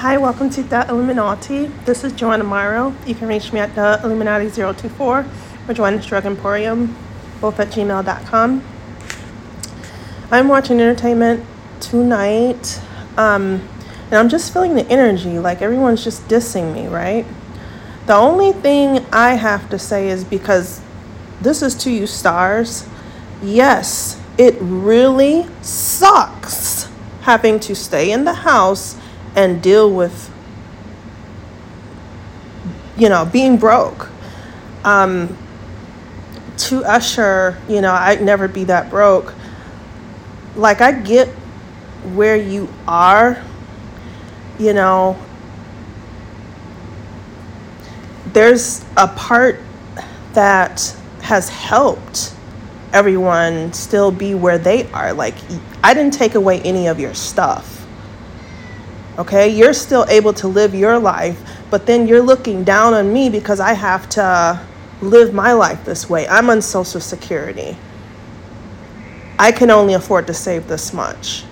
Hi, welcome to The Illuminati. This is Joanna Morrow. You can reach me at the Illuminati024 or Joanna's Drug Emporium, both at gmail.com. I'm watching entertainment tonight, um, and I'm just feeling the energy like everyone's just dissing me, right? The only thing I have to say is because this is to you stars, yes, it really sucks having to stay in the house and deal with you know being broke. Um, to usher you know i'd never be that broke. Like i get where you are you know. There's a part that has helped everyone still be where they are. Like i didn't take away any of your stuff Okay, you're still able to live your life, but then you're looking down on me because I have to live my life this way. I'm on Social Security. I can only afford to save this much.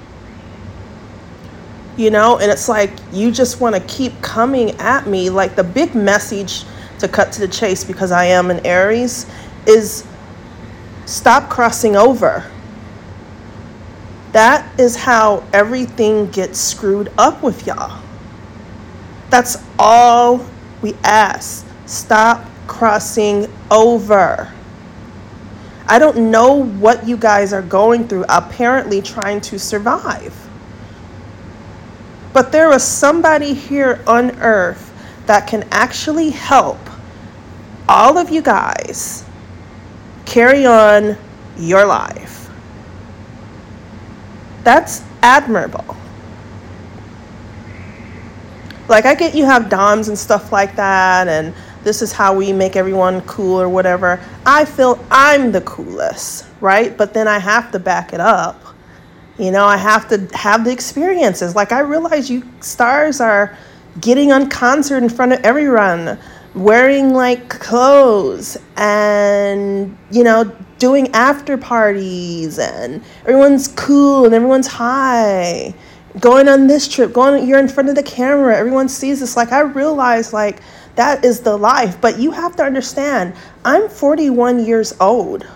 You know, and it's like you just want to keep coming at me. Like the big message to cut to the chase because I am an Aries is stop crossing over that is how everything gets screwed up with y'all. That's all we ask. Stop crossing over. I don't know what you guys are going through, apparently trying to survive. But there is somebody here on earth that can actually help all of you guys carry on your life. That's admirable. Like, I get you have DOMs and stuff like that, and this is how we make everyone cool or whatever. I feel I'm the coolest, right? But then I have to back it up. You know, I have to have the experiences. Like, I realize you stars are getting on concert in front of everyone, wearing like clothes, and, you know, doing after parties and everyone's cool and everyone's high. Going on this trip going you're in front of the camera everyone sees this. Like i realize like that is the life. But you have to understand i'm 41 years old.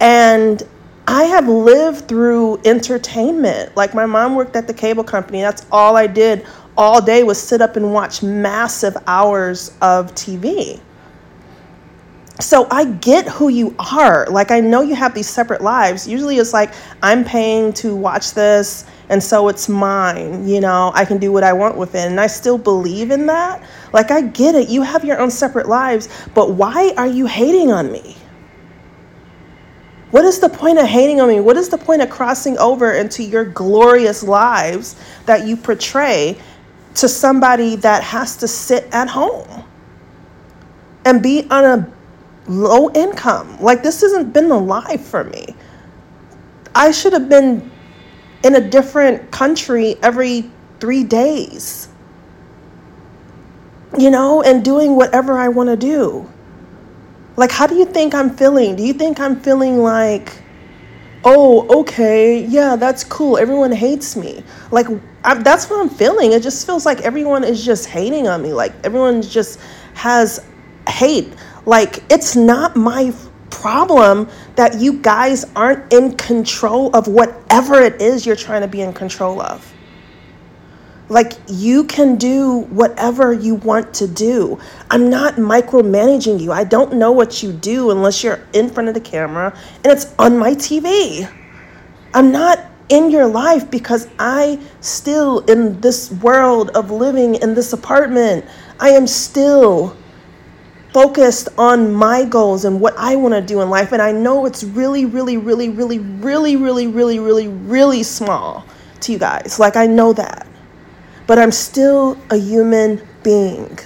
And i have lived through entertainment. Like my mom worked at the cable company. That's all i did all day was sit up and watch massive hours of tv so I get who you are. Like I know you have these separate lives. Usually it's like I'm paying to watch this and so it's mine, you know. I can do what I want with it and I still believe in that. Like I get it. You have your own separate lives, but why are you hating on me? What is the point of hating on me? What is the point of crossing over into your glorious lives that you portray to somebody that has to sit at home and be on a low income. Like this hasn't been the life for me. I should have been in a different country every three days, you know, and doing whatever I want to do. Like, how do you think I'm feeling? Do you think I'm feeling like, oh, okay, yeah, that's cool. Everyone hates me. Like, I, that's what I'm feeling. It just feels like everyone is just hating on me. Like, everyone just has hate. Like, it's not my problem that you guys aren't in control of whatever it is you're trying to be in control of. Like, you can do whatever you want to do. I'm not micromanaging you. I don't know what you do unless you're in front of the camera and it's on my TV. I'm not in your life because I still, in this world of living in this apartment, I am still focused on my goals and what I want to do in life. And I know it's really, really, really, really, really, really, really, really, really small to you guys. Like, I know that. But I'm still a human being.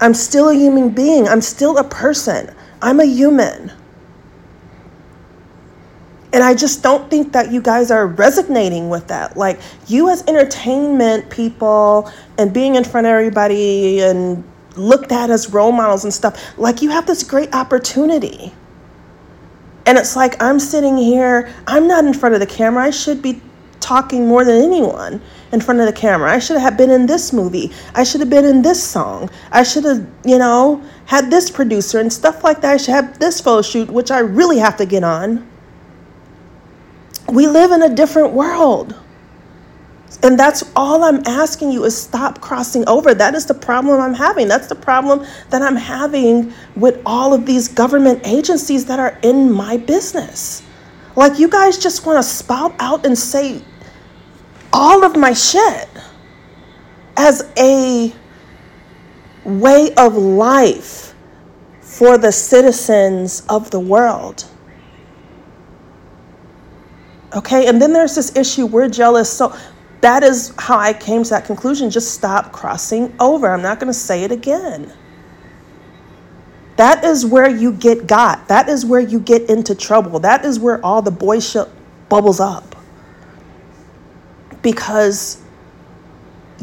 I'm still a human being. I'm still a person. I'm a human. And I just don't think that you guys are resonating with that. Like, you as entertainment people and being in front of everybody and looked at as role models and stuff. Like you have this great opportunity. And it's like I'm sitting here, I'm not in front of the camera. I should be talking more than anyone in front of the camera. I should have been in this movie. I should have been in this song. I should have, you know, had this producer and stuff like that. I should have this photo shoot, which I really have to get on. We live in a different world. And that's all I'm asking you is stop crossing over. That is the problem I'm having. That's the problem that I'm having with all of these government agencies that are in my business. Like, you guys just want to spout out and say all of my shit as a way of life for the citizens of the world. Okay, and then there's this issue we're jealous. So that is how I came to that conclusion. Just stop crossing over. I'm not going to say it again. That is where you get got. That is where you get into trouble. That is where all the boy shit bubbles up. Because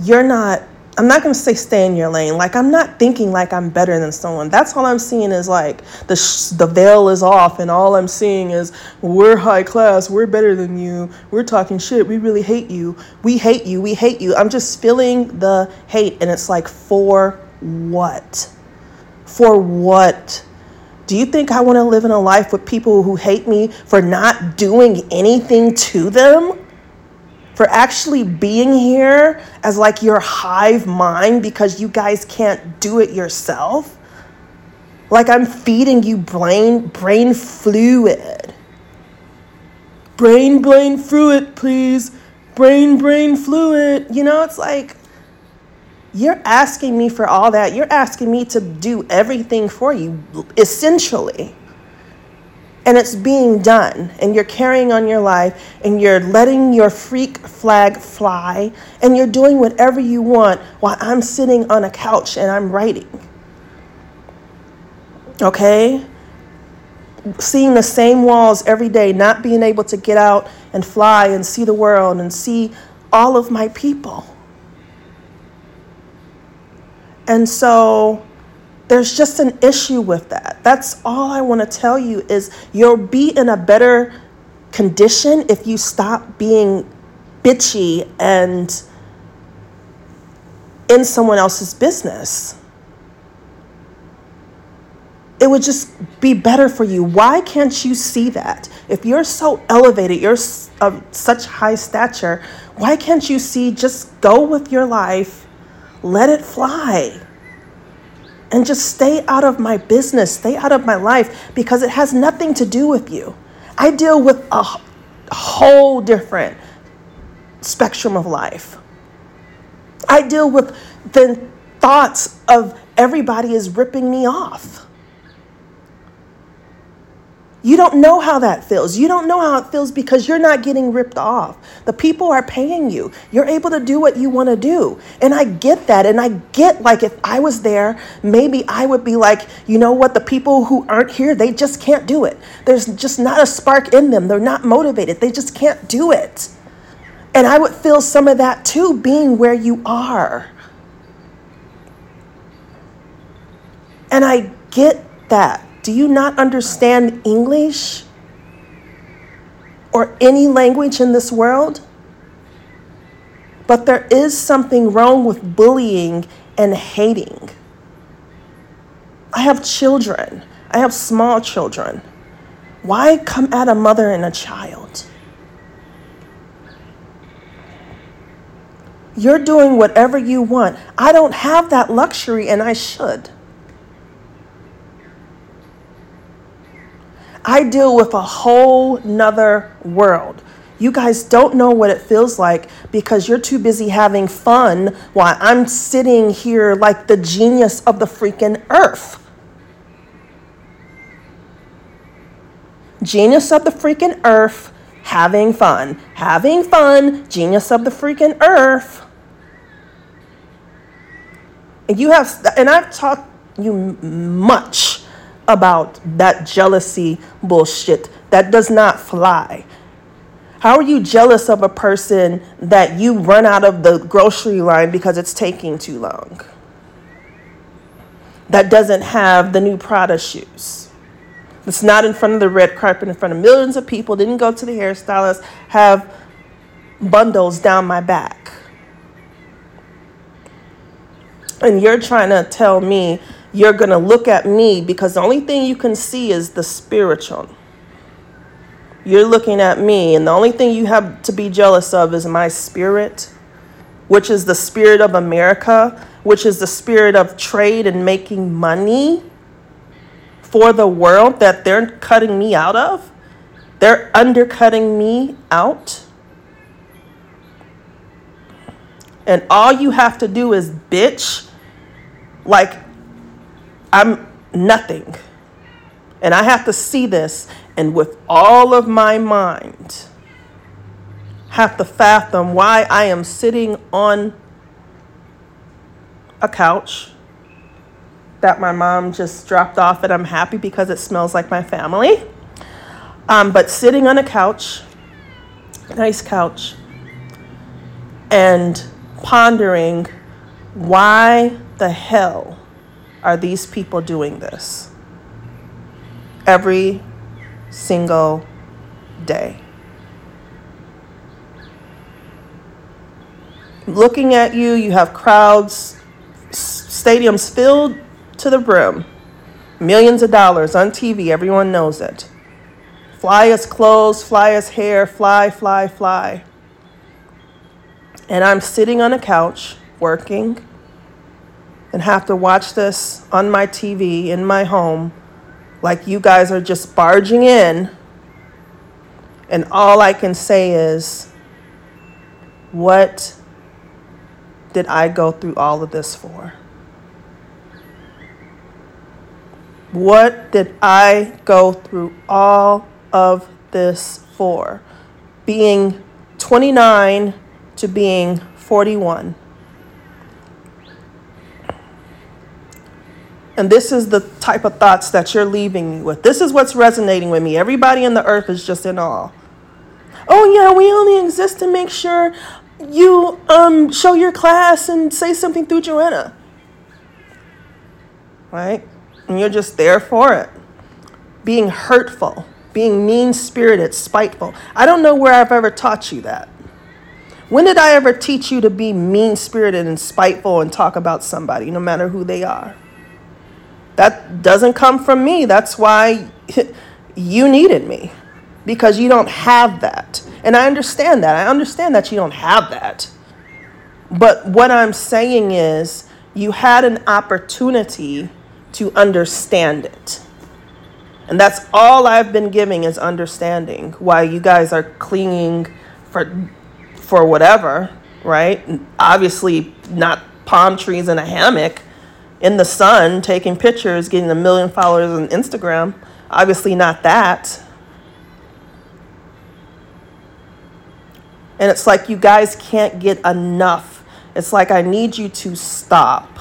you're not I'm not going to say stay in your lane. Like I'm not thinking like I'm better than someone. That's all I'm seeing is like the sh- the veil is off and all I'm seeing is we're high class, we're better than you. We're talking shit. We really hate you. We hate you. We hate you. I'm just feeling the hate and it's like for what? For what? Do you think I want to live in a life with people who hate me for not doing anything to them? For actually being here as like your hive mind because you guys can't do it yourself. Like I'm feeding you brain brain fluid. Brain brain fluid, please. Brain brain fluid. You know, it's like you're asking me for all that. You're asking me to do everything for you essentially and it's being done and you're carrying on your life and you're letting your freak flag fly and you're doing whatever you want while I'm sitting on a couch and I'm writing. Okay? Seeing the same walls every day, not being able to get out and fly and see the world and see all of my people. And so there's just an issue with that. That's all I want to tell you is you'll be in a better condition if you stop being bitchy and in someone else's business. It would just be better for you. Why can't you see that? If you're so elevated, you're of such high stature, why can't you see just go with your life, let it fly? And just stay out of my business, stay out of my life because it has nothing to do with you. I deal with a whole different spectrum of life. I deal with the thoughts of everybody is ripping me off. You don't know how that feels. You don't know how it feels because you're not getting ripped off. The people are paying you. You're able to do what you want to do. And I get that. And I get like if I was there, maybe I would be like, you know what? The people who aren't here, they just can't do it. There's just not a spark in them. They're not motivated. They just can't do it. And I would feel some of that too being where you are. And I get that. Do you not understand English or any language in this world? But there is something wrong with bullying and hating. I have children, I have small children. Why come at a mother and a child? You're doing whatever you want. I don't have that luxury, and I should. I deal with a whole nother world. You guys don't know what it feels like because you're too busy having fun while I'm sitting here like the genius of the freaking earth. Genius of the freaking earth, having fun. Having fun, genius of the freaking earth. And you have, and I've taught you much about that jealousy bullshit. That does not fly. How are you jealous of a person that you run out of the grocery line because it's taking too long? That doesn't have the new Prada shoes. It's not in front of the red carpet in front of millions of people, didn't go to the hairstylist, have bundles down my back. And you're trying to tell me you're going to look at me because the only thing you can see is the spiritual. You're looking at me, and the only thing you have to be jealous of is my spirit, which is the spirit of America, which is the spirit of trade and making money for the world that they're cutting me out of. They're undercutting me out. And all you have to do is bitch like I'm nothing. And I have to see this and with all of my mind have to fathom why I am sitting on a couch that my mom just dropped off and I'm happy because it smells like my family. Um, but sitting on a couch, nice couch, and pondering why the hell are these people doing this every single day. Looking at you, you have crowds, stadiums filled to the brim, millions of dollars on TV, everyone knows it. Fly as clothes, fly as hair, fly, fly, fly. And I'm sitting on a couch working and have to watch this on my TV in my home like you guys are just barging in, and all I can say is, what did I go through all of this for? What did I go through all of this for? Being 29 to being 41. And this is the type of thoughts that you're leaving me with. This is what's resonating with me. Everybody on the earth is just in awe. Oh, yeah, we only exist to make sure you um, show your class and say something through Joanna. Right? And you're just there for it. Being hurtful, being mean spirited, spiteful. I don't know where I've ever taught you that. When did I ever teach you to be mean spirited and spiteful and talk about somebody, no matter who they are? That doesn't come from me. That's why you needed me because you don't have that. And I understand that. I understand that you don't have that. But what I'm saying is, you had an opportunity to understand it. And that's all I've been giving is understanding why you guys are clinging for for whatever, right? Obviously not palm trees in a hammock in the sun taking pictures, getting a million followers on Instagram. Obviously, not that. And it's like you guys can't get enough. It's like I need you to stop.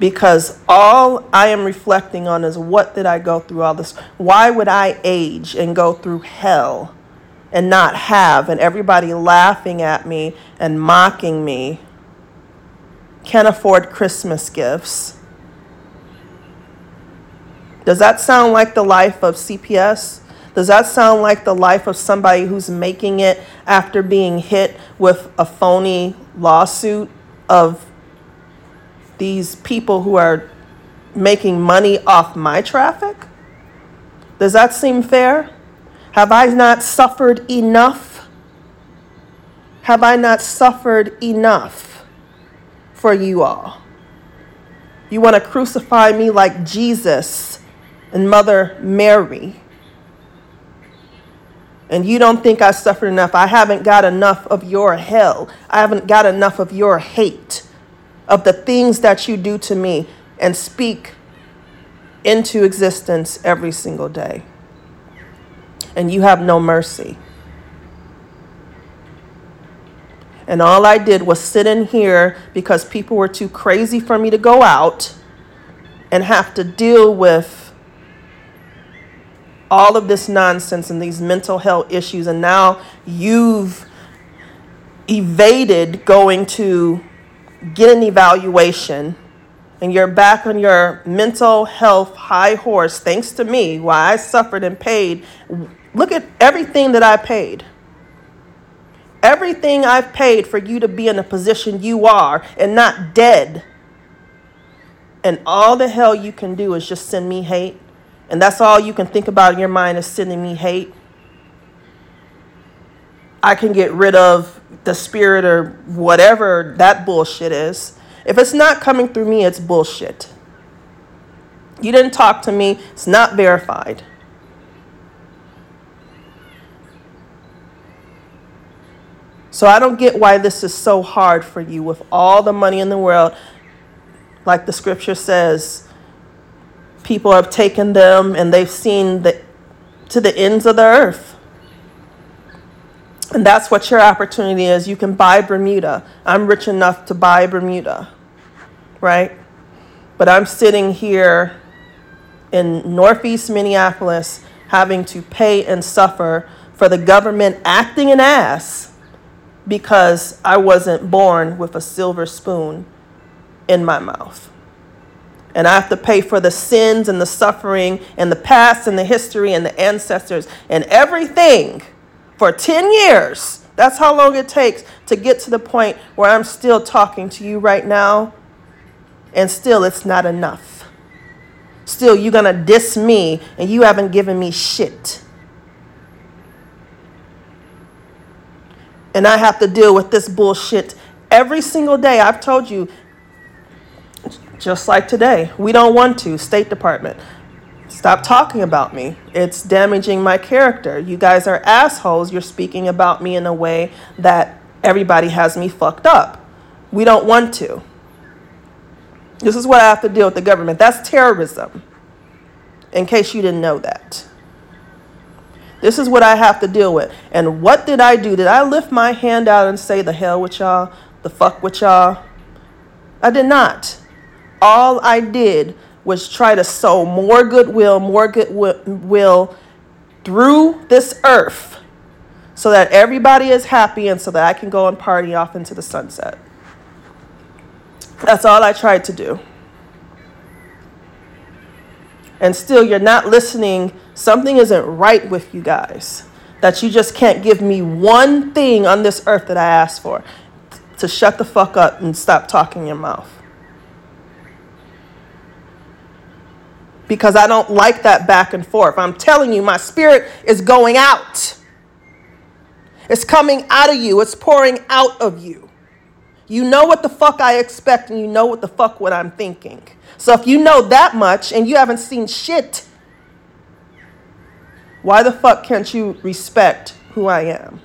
Because all I am reflecting on is what did I go through all this? Why would I age and go through hell and not have, and everybody laughing at me and mocking me? Can afford Christmas gifts. Does that sound like the life of CPS? Does that sound like the life of somebody who's making it after being hit with a phony lawsuit of these people who are making money off my traffic? Does that seem fair? Have I not suffered enough? Have I not suffered enough? For you all. You want to crucify me like Jesus and Mother Mary. And you don't think I suffered enough. I haven't got enough of your hell. I haven't got enough of your hate, of the things that you do to me and speak into existence every single day. And you have no mercy. And all I did was sit in here because people were too crazy for me to go out and have to deal with all of this nonsense and these mental health issues. And now you've evaded going to get an evaluation and you're back on your mental health high horse thanks to me why i suffered and paid look at everything that i paid Everything I've paid for you to be in the position you are and not dead. And all the hell you can do is just send me hate. And that's all you can think about in your mind is sending me hate. I can get rid of the spirit or whatever that bullshit is. If it's not coming through me, it's bullshit. You didn't talk to me, it's not verified. So I don't get why this is so hard for you with all the money in the world. Like the scripture says, people have taken them and they've seen the, to the ends of the earth. And that's what your opportunity is. You can buy Bermuda. I'm rich enough to buy Bermuda, right? But I'm sitting here in Northeast Minneapolis having to pay and suffer for the government acting an ass because I wasn't born with a silver spoon in my mouth. And I have to pay for the sins and the suffering and the past and the history and the ancestors and everything for 10 years. That's how long it takes to get to the point where I'm still talking to you right now. And still, it's not enough. Still, you're to diss me and you haven't given me shit. And I have to deal with this bullshit every single day. I've told you, just like today, we don't want to. State Department, stop talking about me. It's damaging my character. You guys are assholes. You're speaking about me in a way that everybody has me fucked up. We don't want to. This is what I have to deal with the government. That's terrorism, in case you didn't know that. This is what I have to deal with. And what did I do? Did I lift my hand out and say, the hell with y'all? The fuck with y'all? I did not. All I did was try to sow more goodwill, more goodwill through this earth so that everybody is happy and so that I can go and party off into the sunset. That's all I tried to do. And still, you're not listening Something isn't right with you guys. That you just can't give me one thing on this earth that I asked for. To shut the fuck up and stop talking your mouth. Because I don't like that back and forth. I'm telling you, my spirit is going out. It's coming out of you, it's pouring out of you. You know what the fuck I expect, and you know what the fuck what I'm thinking. So if you know that much and you haven't seen shit why the fuck can't you respect who I am?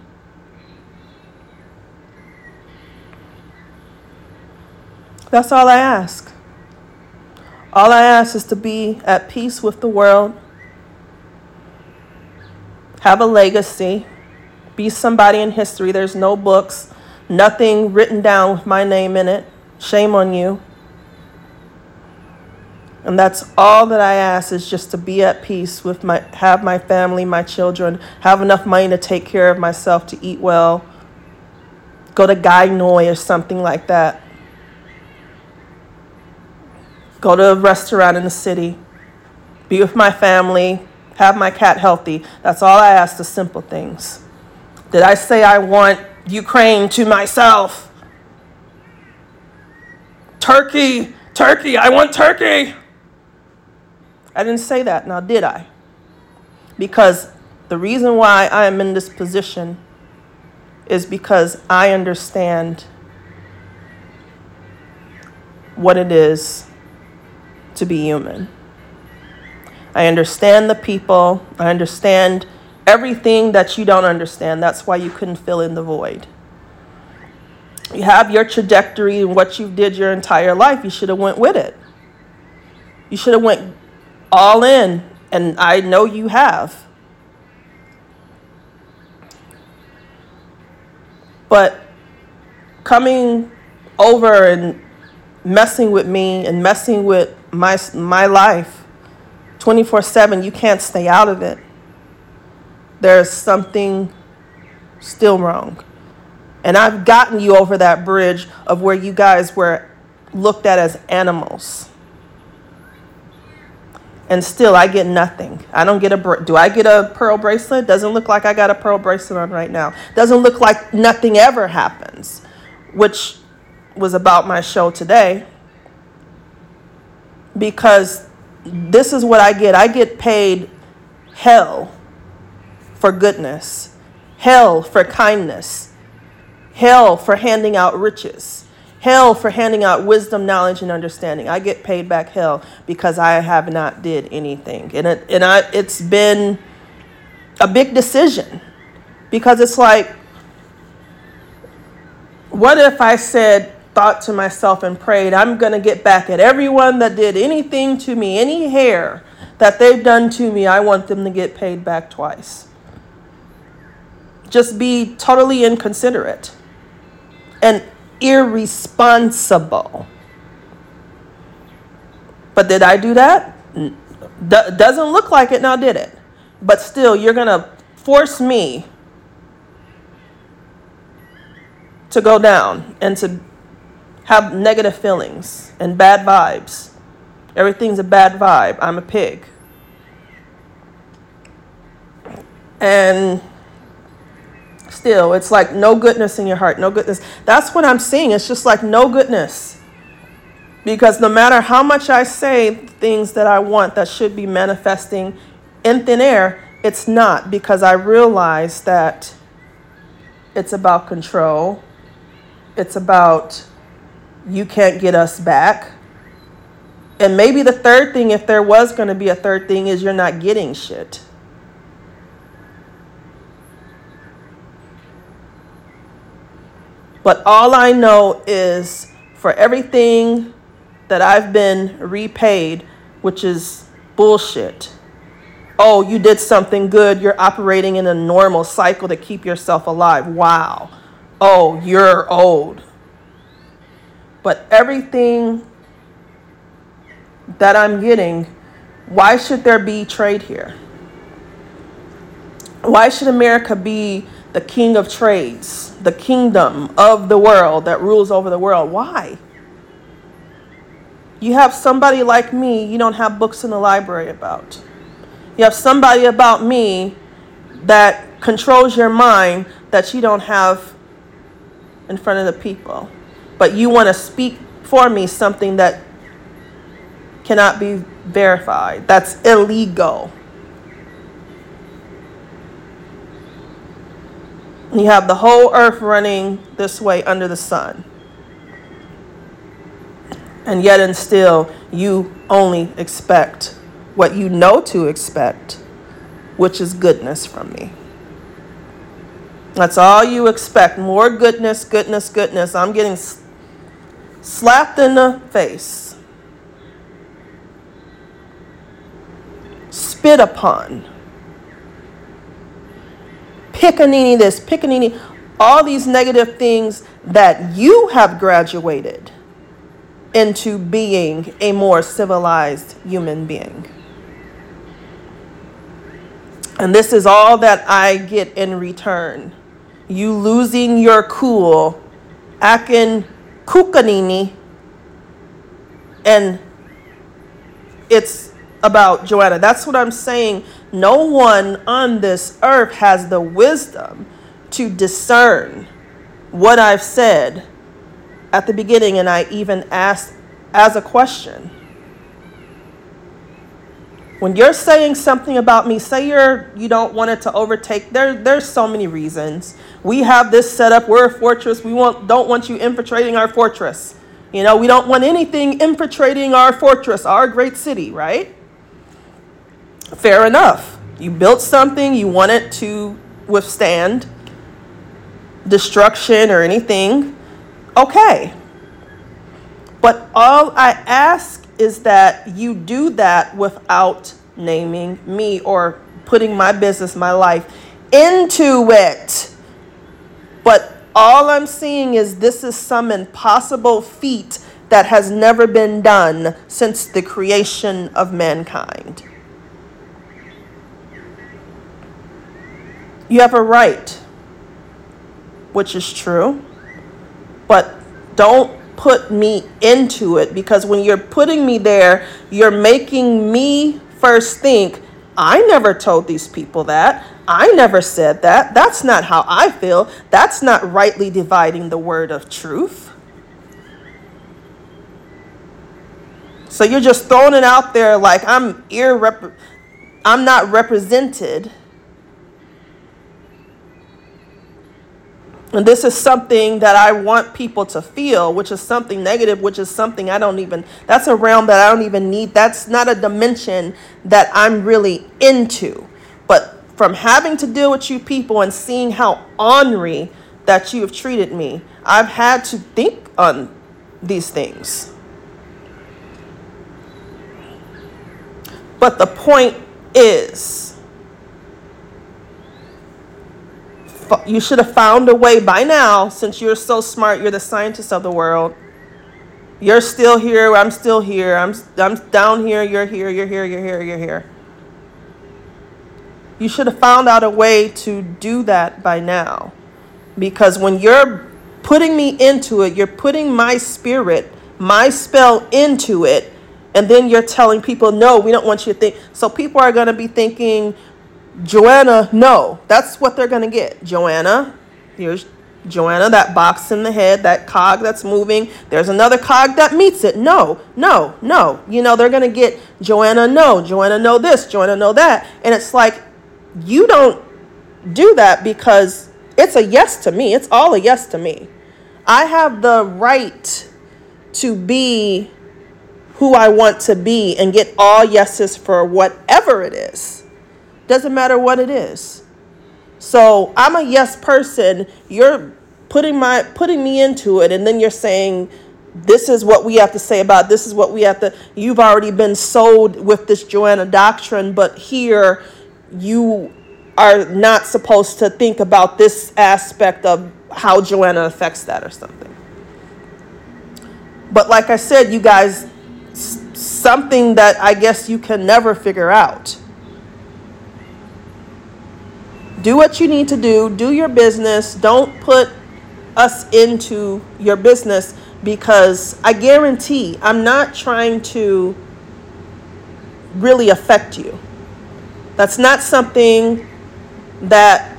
That's all I ask. All I ask is to be at peace with the world, have a legacy, be somebody in history. There's no books, nothing written down with my name in it. Shame on you. And that's all that I ask is just to be at peace with my have my family, my children, have enough money to take care of myself, to eat well, go to Gai Noi or something like that. Go to a restaurant in the city, be with my family, have my cat healthy. That's all I ask, the simple things. Did I say I want Ukraine to myself? Turkey, Turkey, I want Turkey. I didn't say that, now did I? Because the reason why I am in this position is because I understand what it is to be human. I understand the people. I understand everything that you don't understand. That's why you couldn't fill in the void. You have your trajectory and what you did your entire life. You should have went with it. You should have went all in, and I know you have. But coming over and messing with me and messing with my my life 24/7, you can't stay out of it. There's something still wrong. And I've gotten you over that bridge of where you guys were looked at as animals. And still I get nothing. I don't get a do I get a pearl bracelet? Doesn't look like I got a pearl bracelet on right now. Doesn't look like nothing ever happens, which was about my show today. Because this is what I get. I get paid hell for goodness, hell for kindness, hell for handing out riches hell for handing out wisdom, knowledge, and understanding. I get paid back hell because I have not did anything. And it and I it's been a big decision because it's like what if I said thought to myself and prayed, I'm going to get back at everyone that did anything to me, any hair that they've done to me, I want them to get paid back twice. Just be totally inconsiderate. And irresponsible. But did I do that? D- doesn't look like it now, did it? But still, you're going to force me to go down and to have negative feelings and bad vibes. Everything's a bad vibe. I'm a pig. And still. It's like no goodness in your heart, no goodness. That's what I'm seeing. It's just like no goodness. Because no matter how much I say things that I want that should be manifesting in thin air, it's not because I realize that it's about control. It's about you can't get us back. And maybe the third thing, if there was going to be a third thing, is you're not getting shit. But all I know is for everything that I've been repaid, which is bullshit. Oh, you did something good. You're operating in a normal cycle to keep yourself alive. Wow. Oh, you're old. But everything that I'm getting, why should there be trade here? Why should America be the king of trades, the kingdom of the world that rules over the world. Why? You have somebody like me you don't have books in the library about. You have somebody about me that controls your mind that you don't have in front of the people. But you want to speak for me something that cannot be verified. That's illegal. You have the whole earth running this way under the sun. And yet, and still, you only expect what you know to expect, which is goodness from me. That's all you expect. More goodness, goodness, goodness. I'm getting slapped in the face, spit upon pickaninny this, pickaninny, all these negative things that you have graduated into being a more civilized human being. And this is all that I get in return. You losing your cool, acting kukanini, and it's about Joanna. That's what I'm saying. No one on this earth has the wisdom to discern what I've said at the beginning, and I even asked as a question. When you're saying something about me, say you're you don't want it to overtake. There, there's so many reasons. We have this set up. We're a fortress. We want don't want you infiltrating our fortress. You know, we don't want anything infiltrating our fortress, our great city, right? Fair enough. You built something, you want it to withstand destruction or anything. Okay. But all I ask is that you do that without naming me or putting my business, my life into it. But all I'm seeing is this is some impossible feat that has never been done since the creation of mankind. You have a right, which is true, but don't put me into it because when you're putting me there, you're making me first think, I never told these people that. I never said that. That's not how I feel. That's not rightly dividing the word of truth. So you're just throwing it out there like I'm irrep- I'm not represented. And this is something that I want people to feel, which is something negative, which is something I don't even, that's a realm that I don't even need. That's not a dimension that I'm really into. But from having to deal with you people and seeing how ornery that you have treated me, I've had to think on these things. But the point is, you should have found a way by now, since you're so smart, you're the scientist of the world. You're still here, I'm still here, I'm, I'm down here, you're here, you're here, you're here, you're here. You should have found out a way to do that by now. Because when you're putting me into it, you're putting my spirit, my spell into it, and then you're telling people, no, we don't want you to think. So people are going to be thinking, Joanna, no, that's what they're going to get. Joanna, here's Joanna, that box in the head, that cog that's moving. There's another cog that meets it. No, no, no. You know, they're going to get Joanna, no, Joanna, know this, Joanna, know that. And it's like, you don't do that because it's a yes to me. It's all a yes to me. I have the right to be who I want to be and get all yeses for whatever it is. Doesn't matter what it is. So I'm a yes person. You're putting my putting me into it, and then you're saying, this is what we have to say about this is what we have to you've already been sold with this joanna doctrine but here you are not supposed to think about this aspect of how joanna affects that or something but like i said you guys something that i guess you can never figure out do what you need to do, do your business. Don't put us into your business because I guarantee I'm not trying to really affect you. That's not something that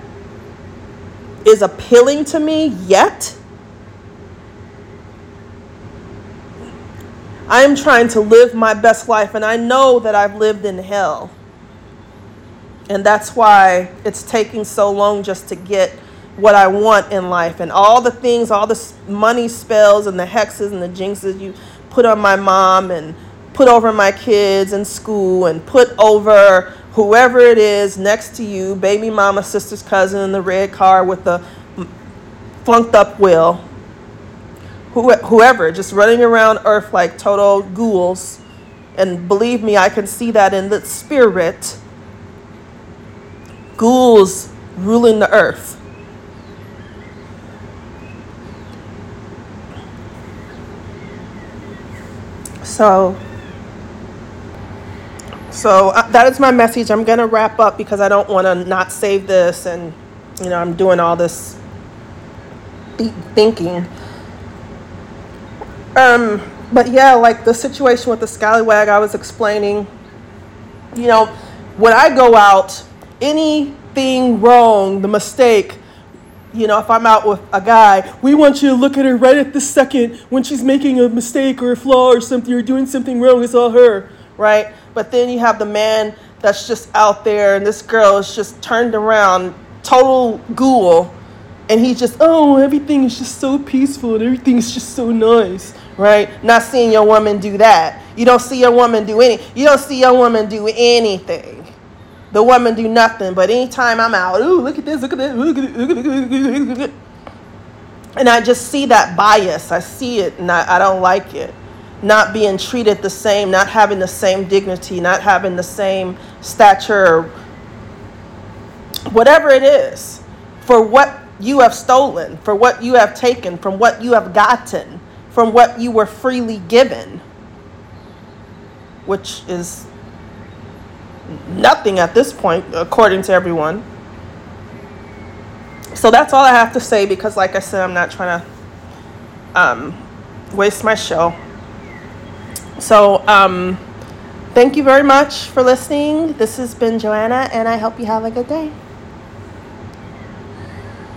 is appealing to me yet. I am trying to live my best life, and I know that I've lived in hell. And that's why it's taking so long just to get what I want in life. And all the things, all the money spells and the hexes and the jinxes you put on my mom and put over my kids in school and put over whoever it is next to you, baby mama, sister's cousin in the red car with the flunked up will. Whoever, just running around earth like total ghouls. And believe me, I can see that in the spirit ghouls ruling the earth. So, so uh, that is my message. I'm gonna wrap up because I don't want to not save this, and you know I'm doing all this thinking. Um, but yeah, like the situation with the scallywag I was explaining. You know, when I go out anything wrong, the mistake, you know, if I'm out with a guy, we want you to look at her right at the second when she's making a mistake or a flaw or something or doing something wrong. It's all her, right? But then you have the man that's just out there and this girl is just turned around, total ghoul, and he's just, oh, everything is just so peaceful and everything's just so nice, right? Not seeing your woman do that. You don't see your woman do any. You don't see your woman do anything the woman do nothing. But anytime I'm out, ooh, look at this, look at this, look at this, and I just see that bias. I see it and I, I don't like it. Not being treated the same, not having the same dignity, not having the same stature, whatever it is, for what you have stolen, for what you have taken, from what you have gotten, from what you were freely given, which is nothing at this point, according to everyone. So that's all I have to say because, like I said, I'm not trying to um, waste my show. So, um, thank you very much for listening. This has been Joanna, and I hope you have a good day.